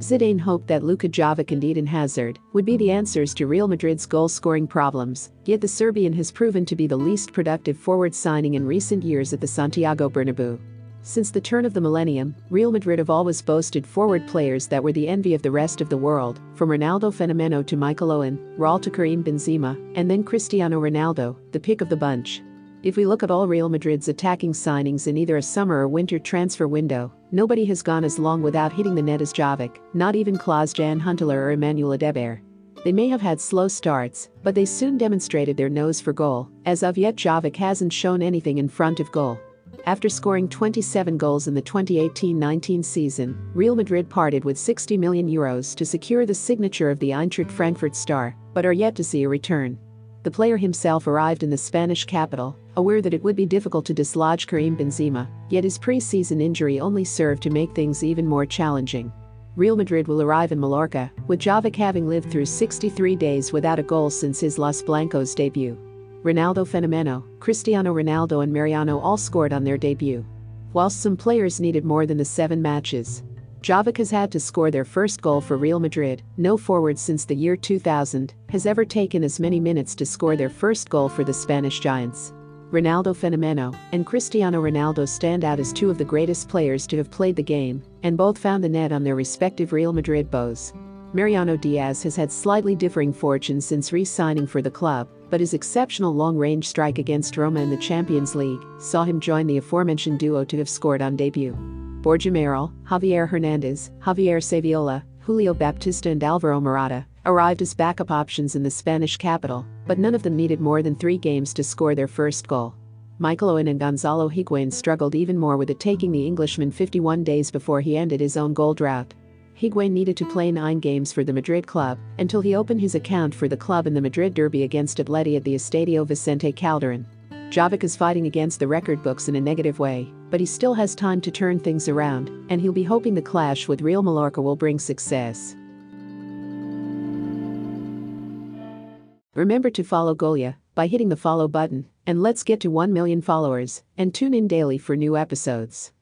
Zidane hoped that Luka Jovic and Eden Hazard would be the answers to Real Madrid's goal-scoring problems, yet the Serbian has proven to be the least productive forward signing in recent years at the Santiago Bernabeu. Since the turn of the millennium, Real Madrid have always boasted forward players that were the envy of the rest of the world, from Ronaldo Fenomeno to Michael Owen, Raul to Karim Benzema, and then Cristiano Ronaldo, the pick of the bunch. If we look at all Real Madrid's attacking signings in either a summer or winter transfer window, nobody has gone as long without hitting the net as Jovic, not even Klaas Jan Huntelaar or Emmanuel Adebayor. They may have had slow starts, but they soon demonstrated their nose for goal, as of yet Jovic hasn't shown anything in front of goal. After scoring 27 goals in the 2018-19 season, Real Madrid parted with 60 million euros to secure the signature of the Eintracht Frankfurt star, but are yet to see a return. The player himself arrived in the Spanish capital, aware that it would be difficult to dislodge Karim Benzema, yet his pre-season injury only served to make things even more challenging. Real Madrid will arrive in Mallorca, with Jovic having lived through 63 days without a goal since his Los Blancos debut. Ronaldo Fenomeno, Cristiano Ronaldo and Mariano all scored on their debut. Whilst some players needed more than the seven matches, Jovic has had to score their first goal for Real Madrid. No forward since the year 2000 has ever taken as many minutes to score their first goal for the Spanish Giants. Ronaldo Fenomeno and Cristiano Ronaldo stand out as two of the greatest players to have played the game, and both found the net on their respective Real Madrid bows. Mariano Diaz has had slightly differing fortunes since re-signing for the club, but his exceptional long-range strike against Roma in the Champions League saw him join the aforementioned duo to have scored on debut. Borja Mayoral, Javier Hernandez, Javier Saviola, Julio Baptista and Alvaro Morata arrived as backup options in the Spanish capital, but none of them needed more than three games to score their first goal. Michael Owen and Gonzalo Higuain struggled even more with it taking the Englishman 51 days before he ended his own goal drought. Higuain needed to play nine games for the Madrid club until he opened his account for the club in the Madrid derby against Atleti at the Estadio Vicente Calderon. Jovic is fighting against the record books in a negative way, but he still has time to turn things around, and he'll be hoping the clash with Real Mallorca will bring success. Remember to follow Golia by hitting the follow button, and let's get to 1 million followers, and tune in daily for new episodes.